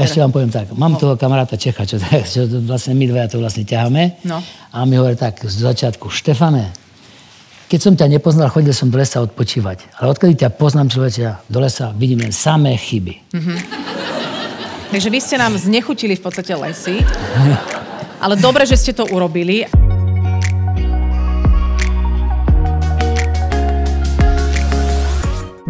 A ešte vám poviem tak, mám no. toho kamaráta Čecha, čo, čo vlastne my dvaja to vlastne ťaháme. No. A mi hovorí tak z začiatku, Štefane, keď som ťa nepoznal, chodil som do lesa odpočívať. Ale odkedy ťa poznám človečia do lesa, vidím len samé chyby. Mm-hmm. Takže vy ste nám znechutili v podstate lesy. Ale dobre, že ste to urobili.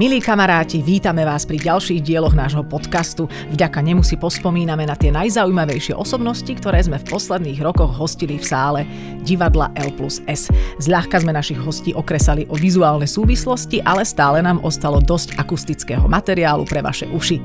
Milí kamaráti, vítame vás pri ďalších dieloch nášho podcastu. Vďaka nemu si pospomíname na tie najzaujímavejšie osobnosti, ktoré sme v posledných rokoch hostili v sále divadla L plus S. Zľahka sme našich hostí okresali o vizuálne súvislosti, ale stále nám ostalo dosť akustického materiálu pre vaše uši.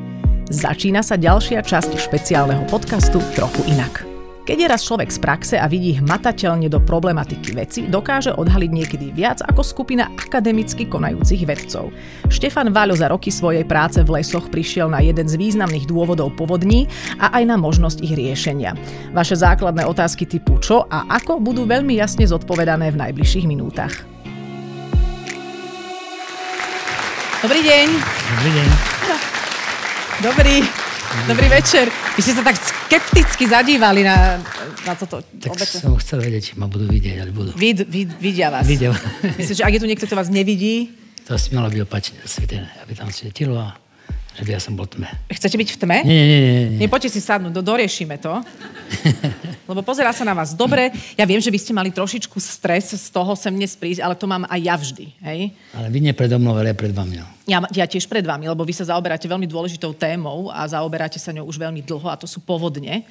Začína sa ďalšia časť špeciálneho podcastu Trochu inak. Keď je raz človek z praxe a vidí hmatateľne do problematiky veci, dokáže odhaliť niekedy viac ako skupina akademicky konajúcich vedcov. Štefan Váľo za roky svojej práce v lesoch prišiel na jeden z významných dôvodov povodní a aj na možnosť ich riešenia. Vaše základné otázky typu čo a ako budú veľmi jasne zodpovedané v najbližších minútach. Dobrý deň. Dobrý deň. Dobrý. Dobrý večer. Vy ste sa tak skepticky zadívali na, na toto. Tak obecne. som chcel vedieť, či ma budú vidieť, ale budú. Vid, vid, vidia vás. Vidia. Myslím, že ak je tu niekto, kto vás nevidí... To si malo byť opačne aby tam svietilo a že ja som bol tme. Chcete byť v tme? Nie, nie, nie. nie. Nie, poďte si sadnúť, do, doriešime to. Lebo pozerá sa na vás dobre. Ja viem, že vy ste mali trošičku stres z toho sem dnes prísť, ale to mám aj ja vždy. Hej? Ale vy nie predo mnou, ale ja pred vami. No. Ja, ja tiež pred vami, lebo vy sa zaoberáte veľmi dôležitou témou a zaoberáte sa ňou už veľmi dlho a to sú povodne.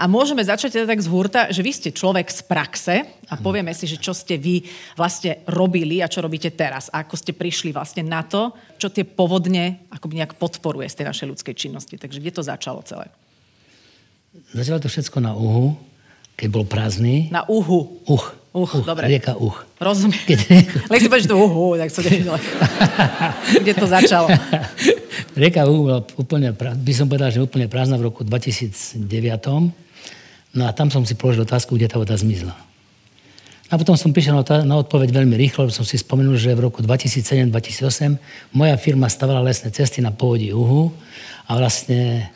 A môžeme začať teda tak z hurta, že vy ste človek z praxe a povieme si, že čo ste vy vlastne robili a čo robíte teraz. A ako ste prišli vlastne na to, čo tie povodne akoby nejak podporuje z tej našej ľudskej činnosti. Takže kde to začalo celé? Začalo to všetko na Uhu, keď bol prázdny. Na Uhu. Uch. Uch, Uch dobre. Rieka Uch. Rozumiem. Keď... Len si povieš to Uhu, tak som nevidela. kde to začalo? Rieka Uhu bola úplne, by som povedal, že úplne prázdna v roku 2009 No a tam som si položil otázku, kde tá voda zmizla. A potom som prišiel na odpoveď veľmi rýchlo, lebo som si spomenul, že v roku 2007-2008 moja firma stavala lesné cesty na povodí Uhu a vlastne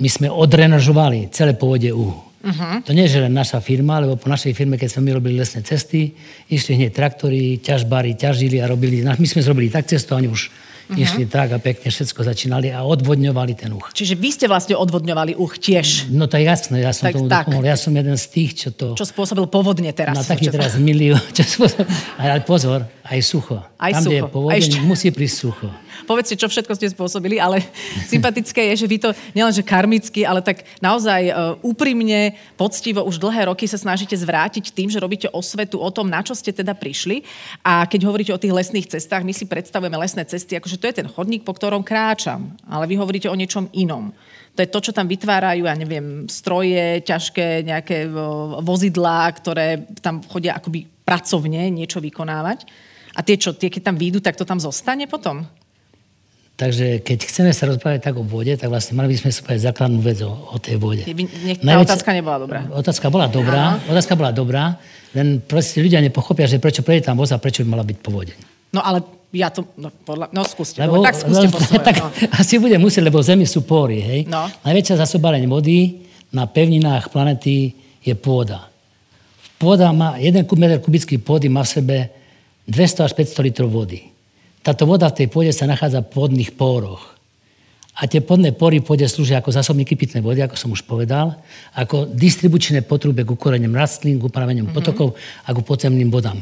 my sme odrenažovali celé povodie Uhu. Uh-huh. To nie je, len naša firma, lebo po našej firme, keď sme my robili lesné cesty, išli hneď traktory, ťažbári, ťažili a robili, my sme zrobili tak cestu, oni už uh-huh. išli tak a pekne všetko začínali a odvodňovali ten uch. Čiže vy ste vlastne odvodňovali uch tiež. No to je jasné, ja som Tak- tomu tak. dopomohol. Ja som jeden z tých, čo to... Čo spôsobil povodne teraz. na taký Čo- teraz milió. Čo spôsob... Ale pozor, aj sucho. Aj Tam, kde je sucho. povodeň, ešte- musí prísť sucho. Povedzte, čo všetko ste spôsobili, ale sympatické je, že vy to nielenže karmicky, ale tak naozaj e, úprimne, poctivo už dlhé roky sa snažíte zvrátiť tým, že robíte osvetu o tom, na čo ste teda prišli. A keď hovoríte o tých lesných cestách, my si predstavujeme lesné cesty, akože to je ten chodník, po ktorom kráčam. Ale vy hovoríte o niečom inom. To je to, čo tam vytvárajú, ja neviem, stroje, ťažké nejaké e, vozidlá, ktoré tam chodia akoby pracovne niečo vykonávať. A tie, čo, tie keď tam výjdu, tak to tam zostane potom? Takže keď chceme sa rozprávať tak o vode, tak vlastne mali by sme sa povedať základnú vec o, o tej vode. Nech- tá Najväčšia- otázka nebola dobrá. Otázka bola dobrá, otázka bola dobrá, len proste ľudia nepochopia, že prečo prejde tam voz a prečo by mala byť povodeň. No ale ja to, no, podľa, no skúste, Lebo, tak skúste lebo- po svojom, tak, no. Asi bude musieť, lebo Zemi sú póry, hej? No. Najväčšia zasobáreň vody na pevninách planety je pôda. Pôda má, 1 kub- meter kubický pôdy má v sebe 200 až 500 litrov vody. Táto voda v tej pôde sa nachádza v pôdnych póroch. A tie podné pory pôde slúžia ako zásobníky pitnej vody, ako som už povedal, ako distribučné potrubie k ukoreniam rastlín, k upraveniu mm-hmm. potokov a k podzemným vodám.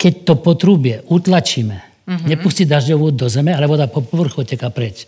Keď to potrubie utlačíme, mm-hmm. nepustí dažďovú do zeme, ale voda po povrchu teká preč.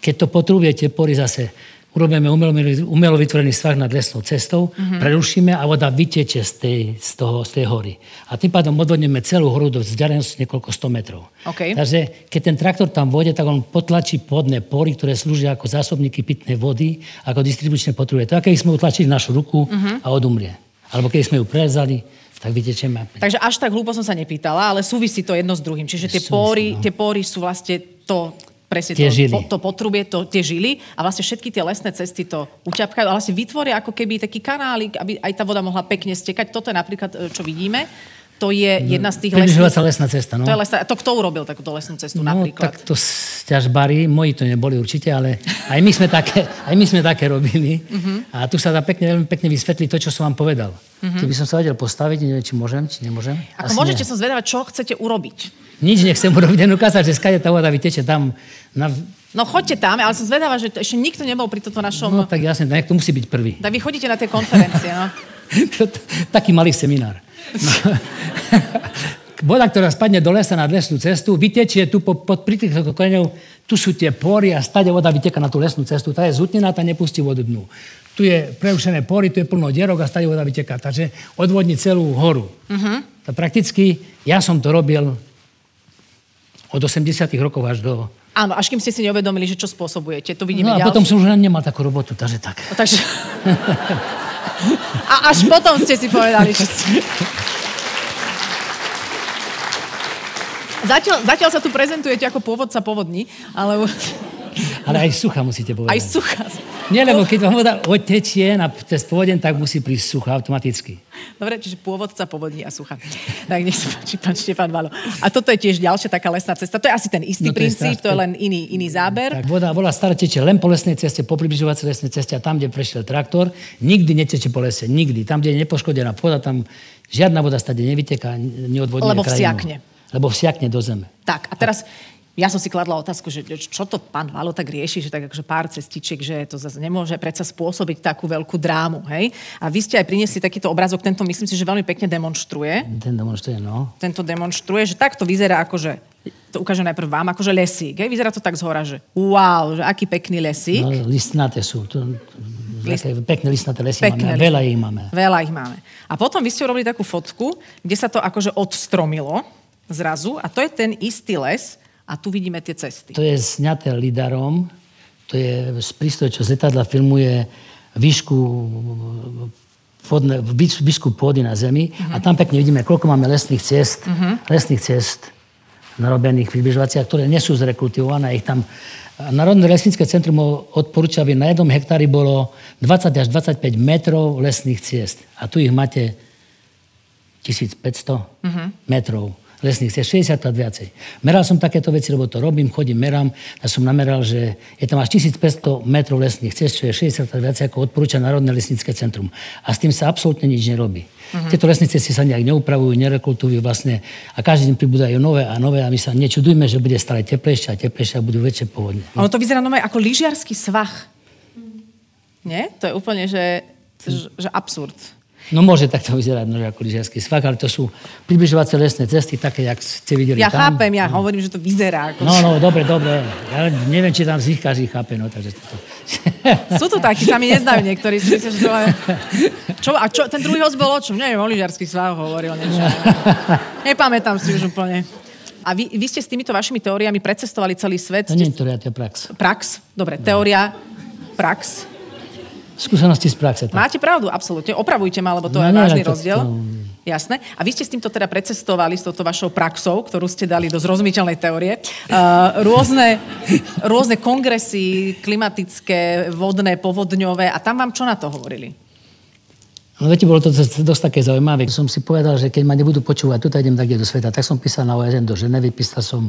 Keď to potrubie, tie pory zase urobíme umelo, umelo vytvorený svah nad lesnou cestou, mm-hmm. prerušíme a voda vyteče z tej, z, toho, z tej hory. A tým pádom odvodneme celú horu do vzdialenosti niekoľko 100 metrov. OK. Takže keď ten traktor tam vode, tak on potlačí podné pory, ktoré slúžia ako zásobníky pitnej vody, ako distribučné potrubie. To, keby sme utlačili našu ruku uh-huh. a odumrie. Alebo keď sme ju prezali, tak vytečeme. Takže až tak hlúpo som sa nepýtala, ale súvisí to jedno s druhým. Čiže tie, Súvisí, póry, no. tie póry sú vlastne to, presne Tie to, žily. po, to potrubie, to, tie žily a vlastne všetky tie lesné cesty to uťapkajú a vlastne vytvoria ako keby taký kanálik, aby aj tá voda mohla pekne stekať. Toto je napríklad, e, čo vidíme. To je jedna z tých lesných... lesná cesta, no. To, je lesná... to kto urobil takúto lesnú cestu No, napríklad? tak to ťažbári, moji to neboli určite, ale aj my sme také, aj my sme také robili. Mhm. A tu sa dá pekne, veľmi pekne vysvetliť to, čo som vám povedal. Tu by som sa vedel postaviť, neviem, či môžem, či nemôžem. Ako Asi môžete nie. som čo chcete urobiť. Nič nechcem urobiť, len ukázať, že skade tá voda vyteče tam. Na... No choďte tam, ale som zvedavá, že to ešte nikto nebol pri toto našom... No tak jasne, tak to musí byť prvý. Tak vy chodíte na tie konferencie, no. Taký malý seminár. No. Voda, ktorá spadne do lesa na lesnú cestu, vytečie tu po, pod pri tých koreňov, tu sú tie pory a stade voda vyteka na tú lesnú cestu. Tá je zutnená, tá nepustí vodu dnu. Tu je preušené pory, tu je plno dierok a stade voda vyteká. Takže odvodní celú horu. Uh-huh. To prakticky, ja som to robil od 80 rokov až do... Áno, až kým ste si neuvedomili, že čo spôsobujete. To vidíme No a ďalšie. potom som už nemal takú robotu, takže tak. No, takže... A až potom ste si povedali, že... Zatiaľ, zatiaľ sa tu prezentujete ako pôvodca povodní, ale Ale aj sucha musíte povedať. aj sucha. Nie, lebo keď vám voda odtečie na cez povodeň, tak musí prísť sucha automaticky. Dobre, čiže pôvodca povodní a sucha. Tak nech sa páči, pán Štefan Valo. A toto je tiež ďalšia taká lesná cesta. To je asi ten istý No to je princíp, strašné. to je len iný, iný záber. Tak voda, voda stále teče len po lesnej ceste, po približovacej lesnej ceste a tam, kde prešiel traktor, nikdy neteče po lese, nikdy. Tam, kde je nepoškodená pôda, tam žiadna voda stade nevyteká, neodvodňuje Lebo krajinu. vsiakne. Lebo vsiakne do zeme. Tak, a teraz ja som si kladla otázku, že čo to pán Valo tak rieši, že tak akože pár cestičiek, že to zase nemôže predsa spôsobiť takú veľkú drámu, hej? A vy ste aj priniesli takýto obrázok, tento myslím si, že veľmi pekne demonstruje. Ten demonstruje, no. Tento demonstruje, že takto vyzerá akože, to ukážem najprv vám, akože lesík, hej? Vyzerá to tak zhora, že wow, že aký pekný lesík. no listnaté sú. To, List- pekné listnaté lesy Pekné máme. a Veľa ich máme. Veľa ich máme. A potom vy ste urobili takú fotku, kde sa to akože odstromilo zrazu a to je ten istý les a tu vidíme tie cesty. To je sňaté lidarom, to je z prístroj, čo z letadla filmuje výšku, výš- výšku pôdy na zemi uh-huh. a tam pekne vidíme, koľko máme lesných ciest, uh-huh. lesných ciest narobených približovaciach, ktoré nie sú zrekultivované. Ich tam Národné lesnícke centrum odporúča, aby na jednom hektári bolo 20 až 25 metrov lesných ciest. A tu ich máte 1500 uh-huh. metrov lesných ciest, 60 krát viacej. Meral som takéto veci, lebo to robím, chodím, merám a som nameral, že je tam až 1500 metrov lesných ciest, čo je 60 krát viacej, ako odporúča Národné lesnícke centrum. A s tým sa absolútne nič nerobí. Uh-huh. Tieto lesné cesty sa nejak neupravujú, nerekultujú vlastne a každý deň pribúdajú nové a nové a my sa nečudujme, že bude stále teplejšie a teplejšie a budú väčšie povodne. Ono to vyzerá normálne ako lyžiarsky svah. Nie? To je úplne, že, že, že absurd. No môže takto vyzerať no, ako lyžiarsky svak, ale to sú približovacie lesné cesty, také, jak ste videli Ja tam. chápem, ja hovorím, že to vyzerá ako... No, no, dobre, dobre. Ja neviem, či tam z nich každý chápe, no, takže... To... Sú tu takí, sa mi neznajú niektorí. Si myslia, že to čo, a čo, ten druhý host bol o čom? Neviem, o lyžiarských svách hovoril niečo. Nepamätám si už úplne. A vy, vy ste s týmito vašimi teóriami precestovali celý svet. To nie je teória, to je prax. Prax, dobre, teória, prax. Skúsenosti z praxe. Tak. Máte pravdu, absolútne. Opravujte ma, lebo to No, je vážny to- rozdiel. to- Jasné. A vy ste s týmto teda precestovali, s touto vašou praxou, ktorú ste dali do zrozumiteľnej teórie. Uh, rôzne, rôzne kongresy klimatické, vodné, povodňové. A tam vám čo na to hovorili? No viete, bolo to dosť, dosť také zaujímavé. Som si povedal, že keď ma nebudú počúvať, tu idem tak do sveta, tak som písal na OSN do Ženevy, písal som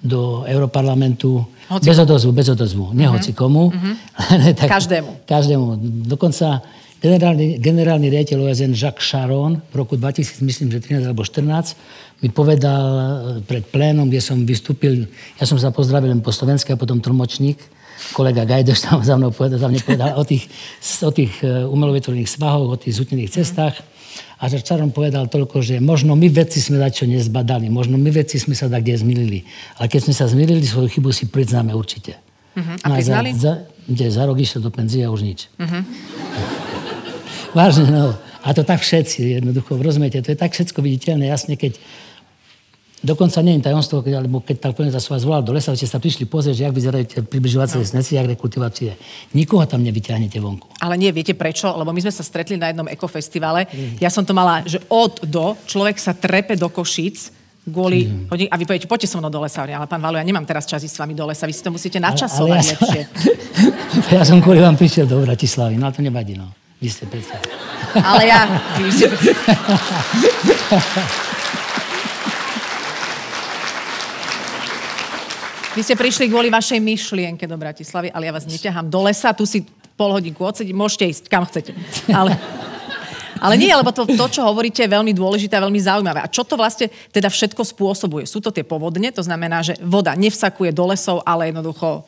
do Europarlamentu, Hoci bez odozvu, bez odozvu. Nie hoci komu. tak, Každému. Každému. Dokonca generálny, generálny riaditeľ OSN Jacques Charon v roku 2000, myslím, že 13 alebo 14, mi povedal eh, pred plénom, kde som vystúpil, ja som sa pozdravil len po slovensky a potom tlmočník, kolega Gajdoš tam za mnou povedal, za mňa povedal o tých, o tých eh, umelo vytvorených svahoch, o tých zútených cestách. A že Čaron povedal toľko, že možno my vedci sme čo nezbadali, možno my vedci sme sa tak kde zmýlili. Ale keď sme sa zmýlili, svoju chybu si priznáme určite. Uh-huh. A No priznali? Za, za, kde, za rok išiel do penzie a už nič. Uh-huh. Vážne, no. A to tak všetci, jednoducho, rozumiete, to je tak všetko viditeľné, jasne, keď Dokonca nie je tajomstvo, keď, alebo keď tá planeta sa vás do lesa, ste sa prišli pozrieť, že jak vyzerajú tie približovacie no. lesnice, jak rekultivácie. Nikoho tam nevyťahnete vonku. Ale nie, viete prečo? Lebo my sme sa stretli na jednom ekofestivale. Ja som to mala, že od do, človek sa trepe do Košíc, kvôli... Mm. A vy poviete, poďte so mnou do lesa. Ale pán Valu, ja nemám teraz čas ísť s vami do lesa, vy si to musíte načasovať ja, lepšie. Som, ja som kvôli vám prišiel do Bratislavy, no ale to nevadí, no. Vy ste predsa. Ale ja... Vy ste prišli kvôli vašej myšlienke do Bratislavy, ale ja vás neťahám do lesa, tu si pol hodinku odsedím, môžete ísť kam chcete. Ale, ale nie, lebo to, to, čo hovoríte, je veľmi dôležité a veľmi zaujímavé. A čo to vlastne teda všetko spôsobuje? Sú to tie povodne, to znamená, že voda nevsakuje do lesov, ale jednoducho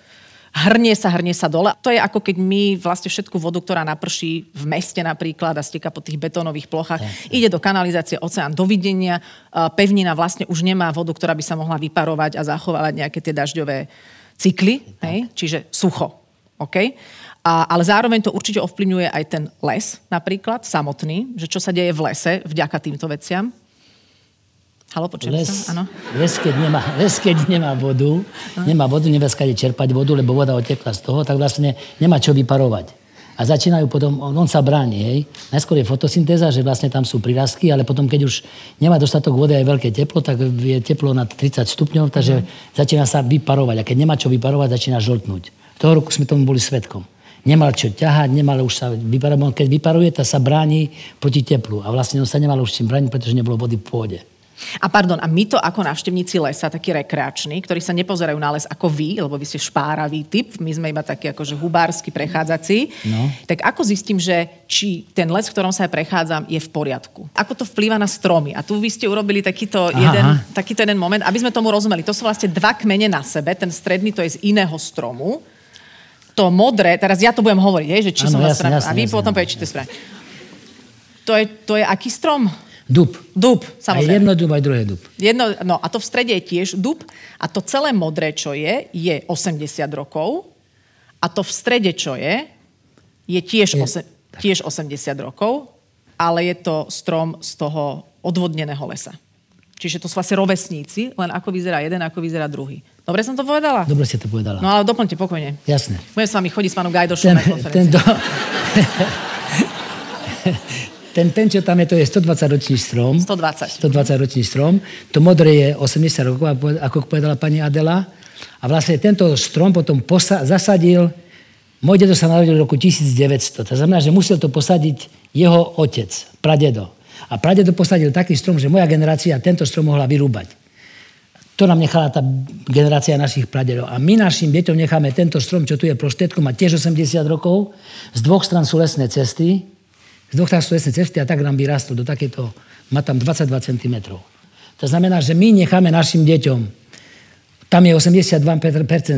hrnie sa, hrnie sa dole. To je ako keď my vlastne všetku vodu, ktorá naprší v meste napríklad a steka po tých betónových plochách, ide do kanalizácie oceán. Dovidenia, pevnina vlastne už nemá vodu, ktorá by sa mohla vyparovať a zachovávať nejaké tie dažďové cykly, hej? čiže sucho. Okay? A, ale zároveň to určite ovplyvňuje aj ten les napríklad, samotný, že čo sa deje v lese vďaka týmto veciam. Halo, počujem les? Áno. Les, keď nemá, les, keď nemá vodu, Aha. nemá vodu, nevie skade čerpať vodu, lebo voda otekla z toho, tak vlastne nemá čo vyparovať. A začínajú potom, on, on sa bráni, hej. Najskôr je fotosyntéza, že vlastne tam sú prírastky, ale potom, keď už nemá dostatok vody aj veľké teplo, tak je teplo na 30 stupňov, takže uh začína sa vyparovať. A keď nemá čo vyparovať, začína žltnúť. Toho roku sme tomu boli svetkom. Nemal čo ťahať, nemal už sa vyparovať. Keď vyparuje, tak sa bráni proti teplu. A vlastne on sa nemal už čím brániť, pretože nebolo vody v pôde. A pardon, a my to ako návštevníci lesa, takí rekreační, ktorí sa nepozerajú na les ako vy, lebo vy ste špáravý typ, my sme iba takí akože hubársky prechádzajúci, no. tak ako zistím, že či ten les, v ktorom sa ja prechádzam, je v poriadku? Ako to vplýva na stromy? A tu vy ste urobili takýto jeden, takýto jeden moment, aby sme tomu rozumeli. To sú vlastne dva kmene na sebe, ten stredný to je z iného stromu, to modré, teraz ja to budem hovoriť, je, že či ano, som jasne, jasne, a vy jasne, potom poviete, či to je správne. To je, to je aký strom? Dub. Dub, samozrejme. Aj jedno dub, aj druhé dub. Jedno, no a to v strede je tiež dub a to celé modré, čo je, je 80 rokov a to v strede, čo je, je tiež, je, ose, tiež 80 rokov, ale je to strom z toho odvodneného lesa. Čiže to sú vlastne rovesníci, len ako vyzerá jeden, ako vyzerá druhý. Dobre som to povedala? Dobre ste to povedala. No ale doplňte pokojne. Jasne. Budem s vami chodiť s pánom Gajdošom ten, na konferenciu. Ten do... ten, ten, čo tam je, to je 120-ročný strom. 120. 120-ročný strom. To modré je 80 rokov, ako povedala pani Adela. A vlastne tento strom potom posa- zasadil, môj dedo sa narodil v roku 1900. To znamená, že musel to posadiť jeho otec, pradedo. A pradedo posadil taký strom, že moja generácia tento strom mohla vyrúbať. To nám nechala tá generácia našich pradedov. A my našim deťom necháme tento strom, čo tu je proštetko, má tiež 80 rokov. Z dvoch stran sú lesné cesty z lesné cesty a tak nám vyrastol do takéto, má tam 22 cm. To znamená, že my necháme našim deťom, tam je 82%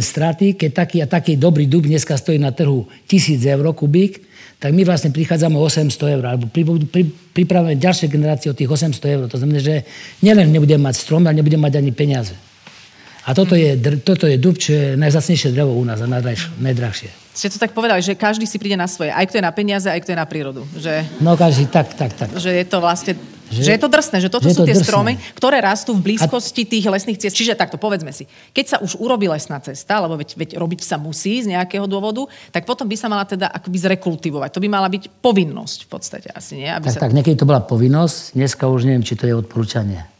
straty, keď taký a taký dobrý dub dneska stojí na trhu 1000 eur kubík, tak my vlastne prichádzame o 800 eur, alebo pri, pri, pripravujeme ďalšie generácie o tých 800 eur. To znamená, že nielen nebudem mať strom, ale nebudem mať ani peniaze. A toto je, toto je dub, čo je najzacnejšie drevo u nás a najdrahšie. Ste to tak povedali, že každý si príde na svoje. Aj kto je na peniaze, aj kto je na prírodu. Že, no každý, tak, tak, tak. Že je to vlastne že, že je to drsné, že toto že sú tie drsné. stromy, ktoré rastú v blízkosti a... tých lesných ciest. Čiže takto, povedzme si, keď sa už urobí lesná cesta, lebo veď, veď robiť sa musí z nejakého dôvodu, tak potom by sa mala teda akoby zrekultivovať. To by mala byť povinnosť v podstate asi, nie? Aby tak, sa... tak, niekedy to bola povinnosť, dneska už neviem, či to je odporúčanie.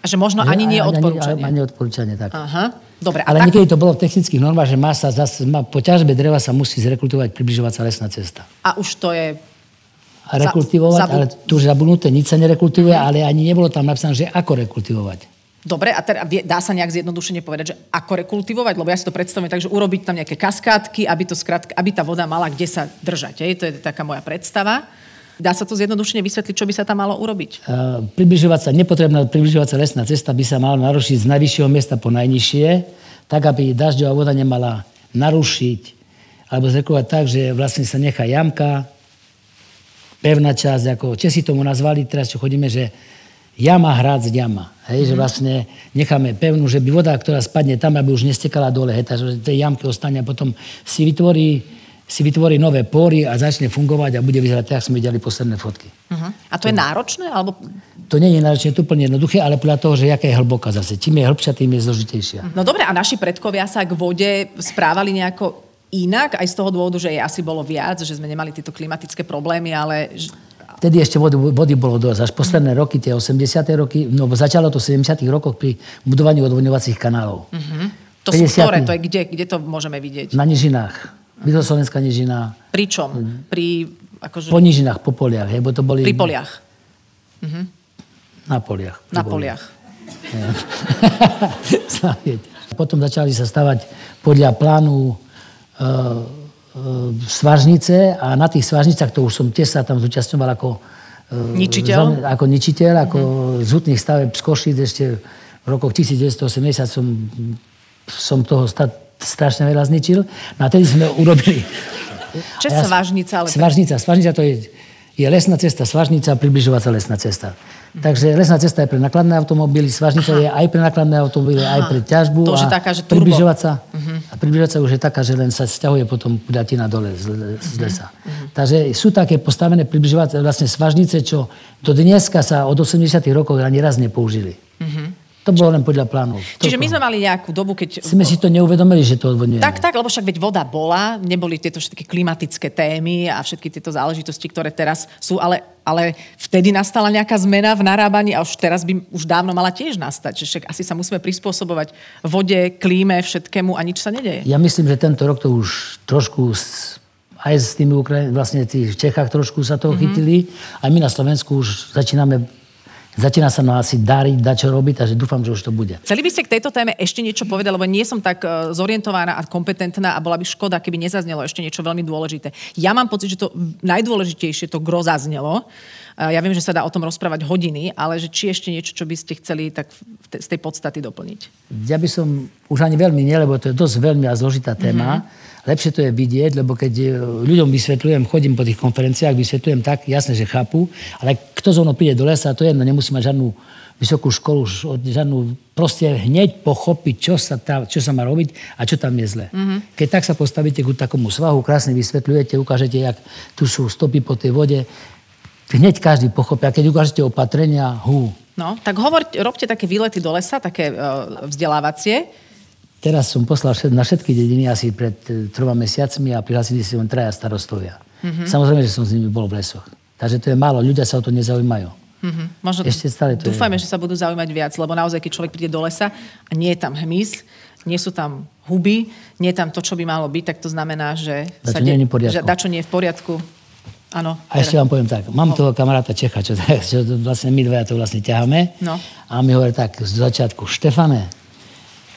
A že možno ani nie odporúčanie. Ani, ani odporúčanie, tak. Aha. Dobre, Ale tak... niekedy to bolo v technických normách, že má sa zas, má, po ťažbe dreva sa musí zrekultivovať približovacia lesná cesta. A už to je a rekultivovať, za, ale tu už zabudnuté, nič sa nerekultivuje, hmm. ale ani nebolo tam napísané, že ako rekultivovať. Dobre, a teda dá sa nejak zjednodušene povedať, že ako rekultivovať, lebo ja si to predstavujem tak, že urobiť tam nejaké kaskádky, aby, to skrátka, aby tá voda mala kde sa držať. Je? To je taká moja predstava. Dá sa to zjednodušene vysvetliť, čo by sa tam malo urobiť? Uh, približovať sa, nepotrebná približovacia lesná cesta by sa mala narušiť z najvyššieho miesta po najnižšie, tak aby dažďová voda nemala narušiť alebo zrekovať tak, že vlastne sa nechá jamka, pevná časť, ako Česi tomu nazvali, teraz čo chodíme, že jama, hrad z jama. Hej, mm-hmm. že mhm. vlastne necháme pevnú, že by voda, ktorá spadne tam, aby už nestekala dole. Hej, takže tej jamky ostane a potom si vytvorí si vytvorí nové pory a začne fungovať a bude vyzerať tak, ako sme videli posledné fotky. Uh-huh. A to, to je náročné? Alebo... To nie je náročné, to úplne jednoduché, ale podľa toho, že jaká je hlboká zase. Čím je hĺbšia, tým je zložitejšia. No dobre, a naši predkovia sa k vode správali nejako inak, aj z toho dôvodu, že je asi bolo viac, že sme nemali tieto klimatické problémy, ale... Vtedy ešte vody, vody bolo dosť. Až posledné roky, tie 80. roky, no začalo to v 70. rokoch pri budovaní odvodňovacích kanálov. Uh-huh. To 50. sú ktoré? To je kde? Kde to môžeme vidieť? Na nižinách. Vysoslovenská nižina. Pri čom? Pri, akože... Po nižinách, po poliach. Hebo to boli... Pri poliach. Mhm. Na poliach. Na poliach. Potom začali sa stavať podľa plánu e, e, svažnice a na tých svažnicách, to už som tiež sa tam zúčastňoval ako e, ničiteľ, ako, ničiteľ, ako mm-hmm. z hutných staveb z Košic ešte v rokoch 1980 som, som toho sta, strašne veľa zničil. No a tedy sme urobili... Čo ja, svažnica? Ale... Svažnica. Svažnica to je, je lesná cesta, svažnica, približovacia lesná cesta. Takže lesná cesta je pre nakladné automobily, svažnica Aha. je aj pre nakladné automobily, Aha. aj pre ťažbu. To už je taká, že turbo. Približovať sa, uh-huh. a približovať sa už je taká, že len sa stiahuje potom pudatina dole z, z mhm. lesa. Uh-huh. Takže sú také postavené približovať vlastne svažnice, čo do dneska sa od 80 rokov ani raz nepoužili. Uh-huh. To bolo len podľa plánov. Čiže my sme mali nejakú dobu, keď... Sme si to neuvedomili, že to odvodňujeme. Tak, tak, lebo však veď voda bola, neboli tieto všetky klimatické témy a všetky tieto záležitosti, ktoré teraz sú, ale, ale vtedy nastala nejaká zmena v narábaní a už teraz by už dávno mala tiež nastať. Že však asi sa musíme prispôsobovať vode, klíme, všetkému a nič sa nedeje. Ja myslím, že tento rok to už trošku aj s tými Ukrajinami, vlastne v Čechách trošku sa toho mm-hmm. chytili. Aj my na Slovensku už začíname Začína sa no asi dariť, dať čo robiť, takže dúfam, že už to bude. Chceli by ste k tejto téme ešte niečo povedať, lebo nie som tak e, zorientovaná a kompetentná a bola by škoda, keby nezaznelo ešte niečo veľmi dôležité. Ja mám pocit, že to najdôležitejšie to gro zaznelo. E, ja viem, že sa dá o tom rozprávať hodiny, ale že či ešte niečo, čo by ste chceli tak z tej podstaty doplniť? Ja by som už ani veľmi nie, lebo to je dosť veľmi a zložitá téma. Mm-hmm lepšie to je vidieť, lebo keď e, ľuďom vysvetľujem, chodím po tých konferenciách, vysvetľujem tak, jasne, že chápu, ale kto mnou príde do lesa, to je jedno, nemusí mať žiadnu vysokú školu, žiadnu, proste hneď pochopiť, čo sa, tá, čo sa má robiť a čo tam je zle. Mm-hmm. Keď tak sa postavíte ku takomu svahu, krásne vysvetľujete, ukážete, jak tu sú stopy po tej vode, hneď každý pochopí. A keď ukážete opatrenia, hú. No, tak hovor, robte také výlety do lesa, také uh, vzdelávacie Teraz som poslal na všetky dediny asi pred e, troma mesiacmi a prihlásili si len traja starostovia. Mm-hmm. Samozrejme, že som s nimi bol v lesoch. Takže to je málo, ľudia sa o to nezaujímajú. Mm-hmm. Možno Ešte stále to dúfajme, je... že sa budú zaujímať viac, lebo naozaj, keď človek príde do lesa a nie je tam hmyz, nie sú tam huby, nie je tam to, čo by malo byť, tak to znamená, že dačo sa nie, de- že dačo nie je v poriadku. Áno. A ešte vám poviem tak, mám no. toho kamaráta Čecha, čo, čo vlastne my dvaja to vlastne ťaháme. No. A mi hovorí tak z začiatku, Štefane,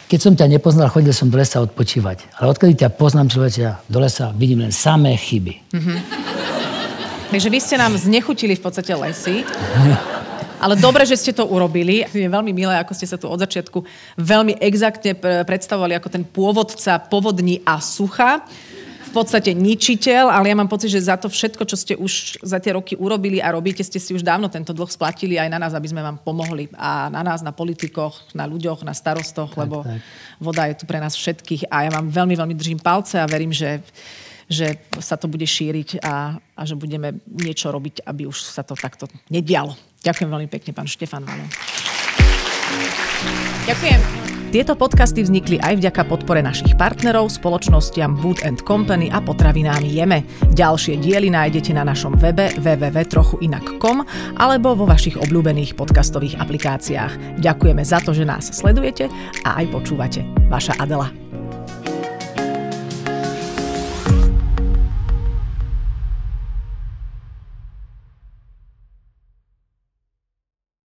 keď som ťa nepoznal, chodil som do lesa odpočívať. Ale odkedy ťa poznám človečia do lesa, vidím len samé chyby. Mm-hmm. Takže vy ste nám znechutili v podstate lesy. Ale dobre, že ste to urobili. Je veľmi milé, ako ste sa tu od začiatku veľmi exaktne predstavovali ako ten pôvodca povodní a sucha podstate ničiteľ, ale ja mám pocit, že za to všetko, čo ste už za tie roky urobili a robíte, ste si už dávno tento dlh splatili aj na nás, aby sme vám pomohli. A na nás, na politikoch, na ľuďoch, na starostoch, tak, lebo tak. voda je tu pre nás všetkých. A ja vám veľmi, veľmi držím palce a verím, že že sa to bude šíriť a, a že budeme niečo robiť, aby už sa to takto nedialo. Ďakujem veľmi pekne, pán Štefan Valo. Ďakujem. Tieto podcasty vznikli aj vďaka podpore našich partnerov, spoločnostiam Wood and Company a potravinám Jeme. Ďalšie diely nájdete na našom webe www.trochuinak.com alebo vo vašich obľúbených podcastových aplikáciách. Ďakujeme za to, že nás sledujete a aj počúvate. Vaša Adela.